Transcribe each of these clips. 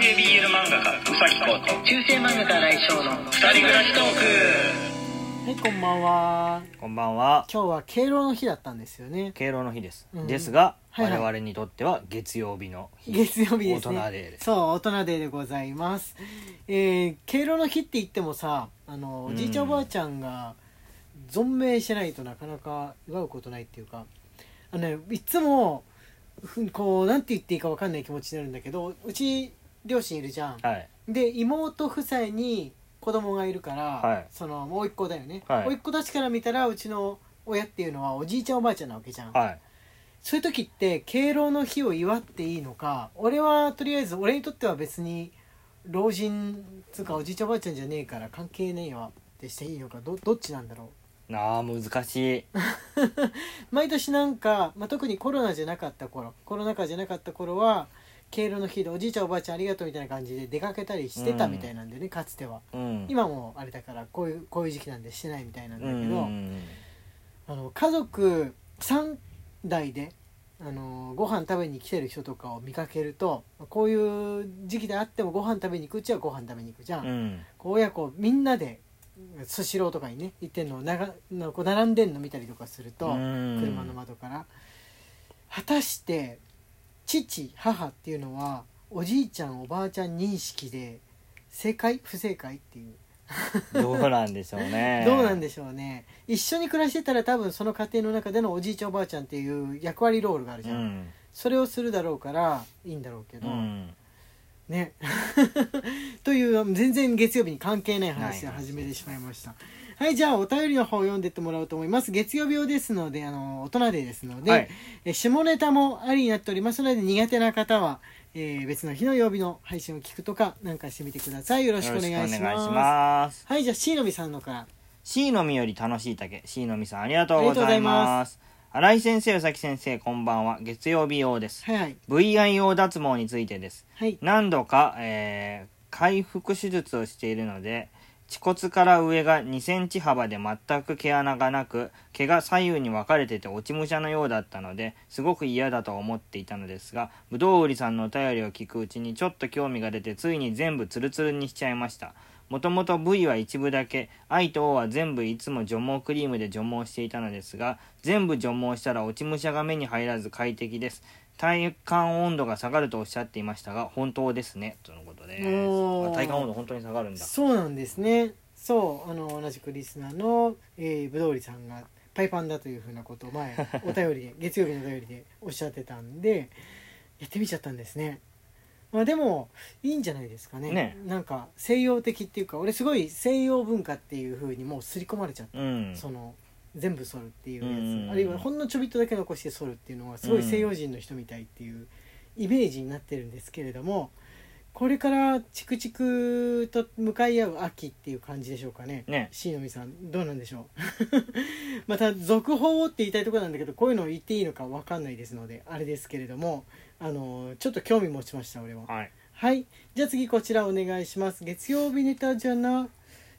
系 BL 漫画家うさぎこと。中世漫画家来翔の二人暮らしトーはいこんばんは。こんばんは。今日は敬老の日だったんですよね。敬老の日です、うん。ですが、はいはい。我々にとっては月曜日の日月曜日ですね。大人デーです。そう大人デーでございます。えー、敬老の日って言ってもさあのおじいちゃんおばあちゃんが存命してないとなかなか祝うことないっていうかあのねいつもふこうなんて言っていいか分かんない気持ちになるんだけどうち両親いるじゃん。はい。で妹夫妻に子供がいるから、はい。そのもう一個だよね、はい。甥っ子たちから見たらうちの親っていうのはおじいちゃんおばあちゃんなわけじゃん、はい。そういう時って敬老の日を祝っていいのか俺はとりあえず俺にとっては別に老人つうかおじいちゃんおばあちゃんじゃねえから関係ねえわってしていいのかどどっちなんだろう？あー難しい。毎年なんか、まあ、特にコロナじゃなかった頃コロナ禍じゃなかった頃は敬老の日でおじいちゃんおばあちゃんありがとうみたいな感じで出かけたりしてたみたいなんでね、かつては。うん。今もあれだからこういうこういう時期なんでしてないみたいなんだうんけど、うん。あの家族3代であのご飯食べに来てる人とかを見かけるとこういう時期であってもご飯食べに行くうちはご飯食べに行くじゃん、うん。こう親子みんなでスシローとかにね行ってんのをながのこう並んでんの見たりとかすると、うん。車の窓から。果たして父母っていうのはおじいちゃんおばあちゃん認識で正解？不正解っていう。どうなんでしょうね。どうなんでしょうね。一緒に暮らしてたら多分その家庭の中でのおじいちゃんおばあちゃんっていう役割ロールがあるじゃん、うん。それをするだろうからいいんだろうけど、うん。ね。という全然月曜日に関係ない話でない話始めてしまいました。はいじゃあお便りの方を読んでってもらおうと思います。月曜日用ですのであの大人デーですので、はい。え下ネタもありになっておりますので苦手な方は、えー別の日の曜日の配信を聞くとかなんかしてみてください。よろしくお願いします。いします。はいじゃあ C のみさんのから。C のみより楽しい竹。C のみさんありがとうございます。新井先生宇崎先生こんばんは。月曜日用です。はいはい。VIO 脱毛についてです。はい。何度か、えー回復手術をしているので恥骨から上が2センチ幅で全く毛穴がなく毛が左右に分かれてて落ち武者のようだったのですごく嫌だと思っていたのですがぶどう売りさんのお便りを聞くうちにちょっと興味が出てついに全部ツルツルにしちゃいました。もともと V は一部だけ I と O は全部いつも除毛クリームで除毛していたのですが全部除毛したら落ち武者が目に入らず快適です。体感温度が下がるとおっしゃっていましたが本当ですね。とのことで体感温度本当に下がるんだ。そうなんですね。そうあの同じくリスナーの、えー、ぶどうりさんがパイパンだというふうなことを前 お便りで月曜日のお便りでおっしゃってたんでやってみちゃったんですね。まあでもいいんじゃないですかね。ね。なんか西洋的っていうか俺すごい西洋文化っていうふうにもう刷り込まれちゃった、うん。その全部剃るっていうやつ、うん。あるいはほんのちょびっとだけ残して剃るっていうのはすごい西洋人の人みたいっていうイメージになってるんですけれどもこれからチクチクと向かい合う秋っていう感じでしょうかね。ね。C のみさんどうなんでしょう？また続報をって言いたいところなんだけどこういうのを言っていいのか分かんないですのであれですけれどもあのちょっと興味持ちました俺は。はい。はい。じゃあ次こちらお願いします。月曜日ネタじゃな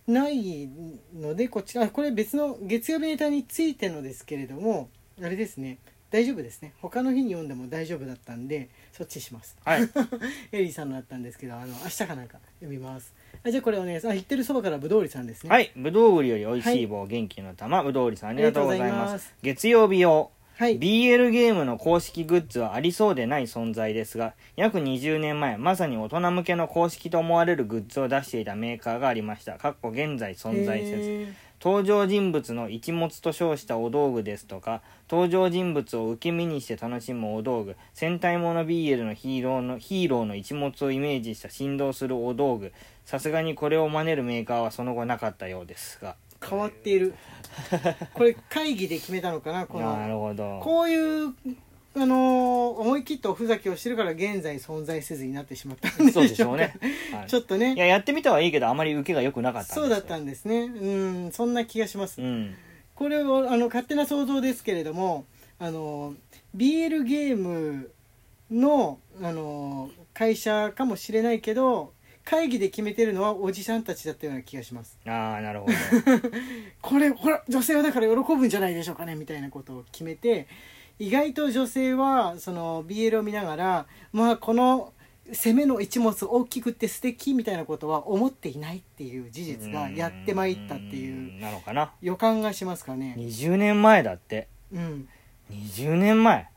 ないのでこちらあこれ別の月曜日ネタについてのですけれどもあれですね。大丈夫ですね。他の日に読んでも大丈夫だったんでそっちします。はい。エリーさんのだったんですけどあの明日かなんか読みます。あじゃあこれお願いします。あ言ってるそばからぶどうりさんですね。はい。ぶどう売りより美味しい棒、元気の玉ぶどう売りさんありがとうございます。月曜日用はい。BL ゲームの公式グッズはありそうでない存在ですが約20年前まさに大人向けの公式と思われるグッズを出していたメーカーがありました。かっこ現在存在せず。登場人物の一物と称したお道具ですとか登場人物を受け身にして楽しむお道具戦隊もの BL のヒーローのヒーローの一物をイメージした振動するお道具。さすがにこれを真似るメーカーはその後なかったようですが変わっている。これ会議で決めたのかな こなるのほど。こういうあのー思い切ったおふざけをしてるから現在存在せずになってしまったんでしょうか。そうでしょうね、はい。ちょっとね。いややってみたはいいけどあまり受けが良くなかったそうだったんですね。うんそんな気がします、うん。これはあの勝手な想像ですけれどもあの BL ゲームのあの会社かもしれないけど会議で決めてるのはおじさんたちだったような気がします。ああなるほど。これほら女性はだから喜ぶんじゃないでしょうかねみたいなことを決めて意外と女性はその BL を見ながらまあこの攻めの一物大きくって素敵みたいなことは思っていないっていう事実がやってまいったっていうなのかな。予感がしますかね。20年前だって。うん、20年前。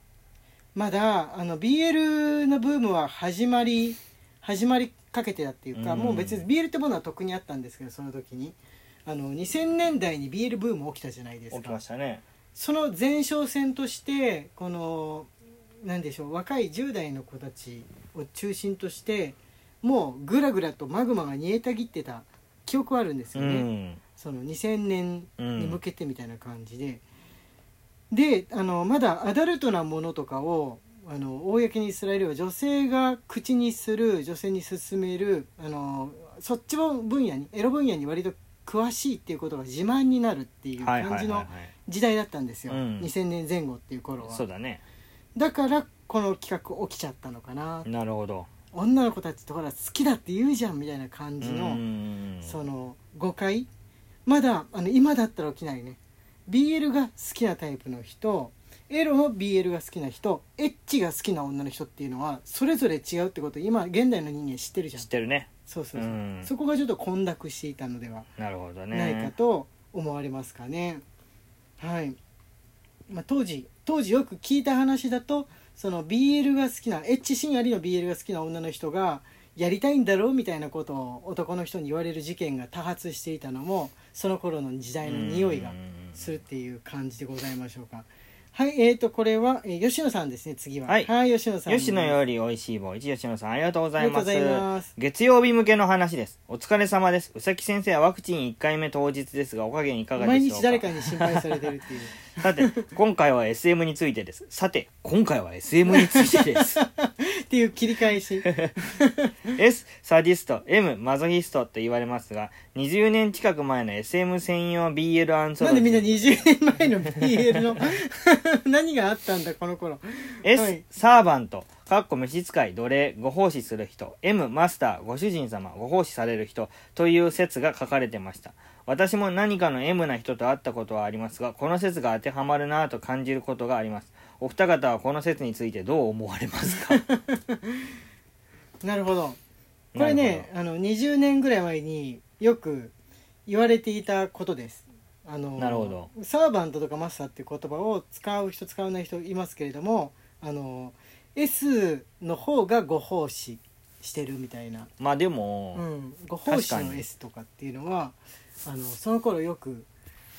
まだあの BL のブームは始まり始まりかけてたっていうか、うん。もう別に BL ってものはとっくにあったんですけどその時に。あの2000年代に BL ブーム起きたじゃないです起きかましたね。その前哨戦としてこのなんでしょう若い10代の子たちを中心としてもうぐらぐらとマグマが煮えたぎってた記憶はあるんですうよね、ん。その2000年に向けてみたいな感じで、であのまだアダルトなものとかをあの公にするよりは女性が口にする女性に勧めるあのそっちの分野にエロ分野に割と詳しいっていうことが自慢になるっていう感じの時代だったんですよ、うん。2000年前後っていう頃いは。そうだね。だからこの企画起きちゃったのかな。なるほど。女の子たちってほら好きだって言うじゃんみたいな感じの、うん。その誤解。まだあの今だったら起きないね。BL が好きなタイプの人エロの BL が好きな人エッチが好きな女の人っていうのはそれぞれ違うってこと。を今現代の人間知ってるじゃん。知ってるね。そうそうそう、うん。そこがちょっと混濁していたのではないかと思われますかね。はい、まあ、当時当時よく聞いた話だとその BL が好きなエッチシーンありの BL が好きな女の人がやりたいんだろうみたいなことを男の人に言われる事件が多発していたのもその頃の時代の匂いがするっていう感じでございましょうかはいえーとこれは、えー吉野さんですね次は。はい。吉野さん吉野より美味しい棒一吉野さんありがとうございます。ありがとうございます。月曜日向けの話です。お疲れ様です。うさき先生はワクチン1回目当日ですがお加減いかがでしょうか？毎日誰かに心配されてるっていう。さて今回は SM についてです。さて今回は SM についてですっていう切り返し。S サディスト M マゾヒストと言われますが20年近く前の SM 専用 BL アンソロなんでみんな20年前の BL の 何があったんだこの頃。S、はい。サーバントかっこ召使い奴隷ご奉仕する人。M マスターご主人様ご奉仕される人という説が書かれてました。私も何かの M な人と会ったことはありますがこの説が当てはまるなぁと感じることがありますお二方はこの説についてどう思われますか？なるほど。これねあの20年ぐらい前によく言われていたことです。あのなるほど。サーバントとかマスターっていう言葉を使う人使わない人いますけれどもあの S の方がご奉仕してるみたいな、まあでも、うん、ご奉仕の S とかっていうのはあのその頃よく、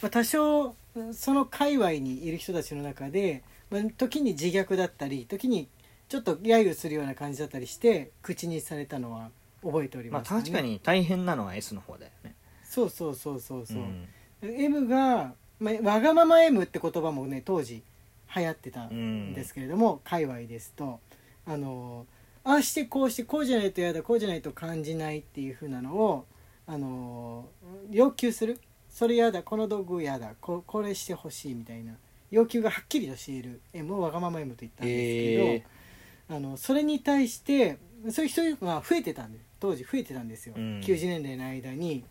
まあ、多少その界隈にいる人たちの中で、まあ、時に自虐だったり時にちょっと揶揄するような感じだったりして口にされたのは覚えておりまあます、確かに大変なのは S の方だよね。そうそうそうそうそう、ん。M が、まあ、わがまま M って言葉もね当時流行ってたんですけれども、界隈ですと。あのああしてこうしてこうじゃないと嫌だこうじゃないと感じないっていう風なのをあの要求する。それ嫌だこの道具嫌だここれしてほしいみたいな要求がはっきりとしている。M をわがまま M と言ったんですけど、えあのそれに対してそういう人が増えてたんで当時増えてたんですよ、うん。90年代の間に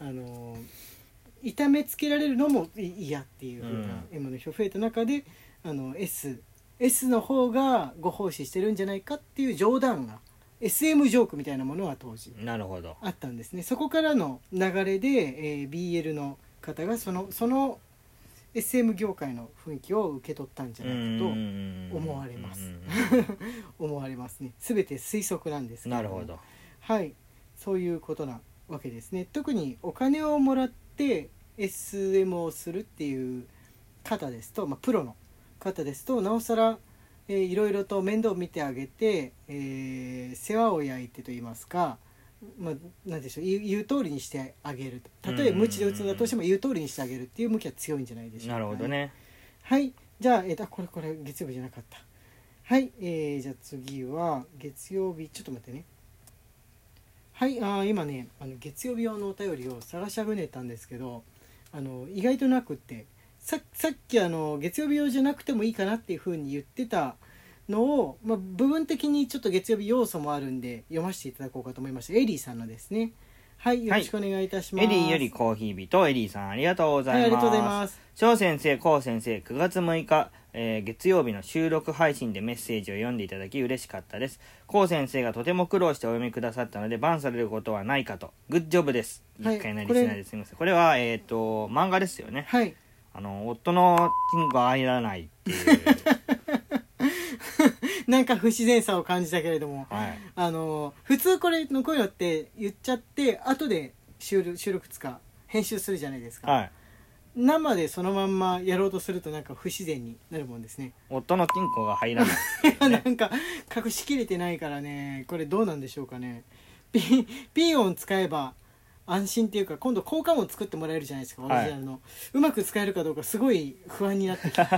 あの痛めつけられるのもい嫌っていう風なうん。M の人増えた中であの S, S の方がご奉仕してるんじゃないかっていう冗談が SM ジョークみたいなものは当時なるほど。あったんですね。そこからの流れで、えー BL の方がそのその SM 業界の雰囲気を受け取ったんじゃないかと思われます。思われますね。全て推測なんですけなるほど。はい。そういうことなわけですね。特にお金をもらって SM をするっていう方ですと、まあ、プロの方ですとなおさら、えーいろいろと面倒を見てあげて、えー世話を焼いてといいますか、まあ、なんでしょう言う言う通りにしてあげるたとえ無知で打つのだとしても言う通りにしてあげるっていう向きは強いんじゃないでしょうか、なるほどね。はい。じゃあ、えー、あこれこれ月曜日じゃなかった。はい、えー、じゃあ次は月曜日ちょっと待ってね。はい。あー今ねあの月曜日用のお便りを探しあぐねたんですけどあの意外となくってささっきあの月曜日用じゃなくてもいいかなっていうふうに言ってたのを、まあ、部分的にちょっと月曜日要素もあるんで読ませていただこうかと思いましたエリーさんのですねはいよろしくお願いいたします、エリーよりコーヒー人エリーさんありがとうございます、はいありがとうございます翔先生、こう先生、9月6日、ええー月曜日の収録配信でメッセージを読んでいただき嬉しかったです。こう先生がとても苦労してお読みくださったので、バンされることはないかと。グッジョブです。はい一回なりしないですみません。これは、えっ、と、漫画ですよね。はいあの、夫のチンコが入らないっていう。なんか不自然さを感じたけれどもはい。あの普通これのこういうのって言っちゃって後で収録収録つか編集するじゃないですか、はい。生でそのまんまやろうとするとなんか不自然になるもんですね夫のチンコが入らない。なんか隠しきれてないからねこれどうなんでしょうかねピピン音使えば安心っていうか今度効果音作ってもらえるじゃないですかオリジナルの、うまく使えるかどうかすごい不安になって。き た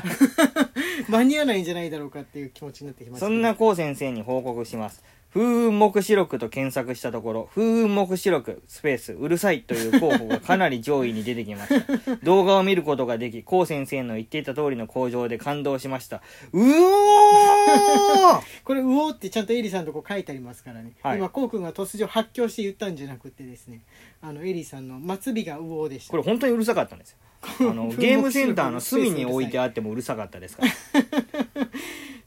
間に合わないんじゃないだろうかっていう気持ちになってきましたそんなこう先生に報告します。風雲目視録と検索したところ、風雲目視録スペースうるさいという候補がかなり上位に出てきました。動画を見ることができ、こう先生の言っていた通りの向上で感動しました。うおー これ「うお」ってちゃんとエリさんとこ書いてありますからね、はい今こうくんが突如発狂して言ったんじゃなくてですねあのエリさんの末尾が「うお」でしたこれ本当にうるさかったんですよ。あの、ゲームセンターの隅に置いてあってもうるさかったですから。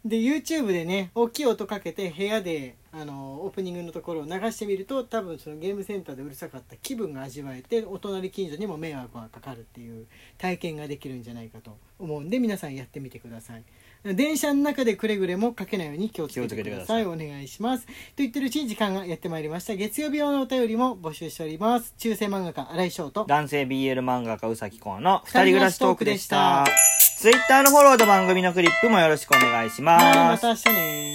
で YouTube でね大きい音かけて部屋であのオープニングのところを流してみると多分そのゲームセンターでうるさかった気分が味わえてお隣近所にも迷惑がかかるっていう体験ができるんじゃないかと思うんで皆さんやってみてください。電車の中でくれぐれもかけないように気をつけてください。気お願いします。と言ってるうちに時間がやってまいりました。月曜日用のお便りも募集しております。中世漫画家新井翔と男性 BL 漫画家うさきこうの二人暮らしトークでした。Twitter のフォローと番組のクリップもよろしくお願いします。はいまた明日ね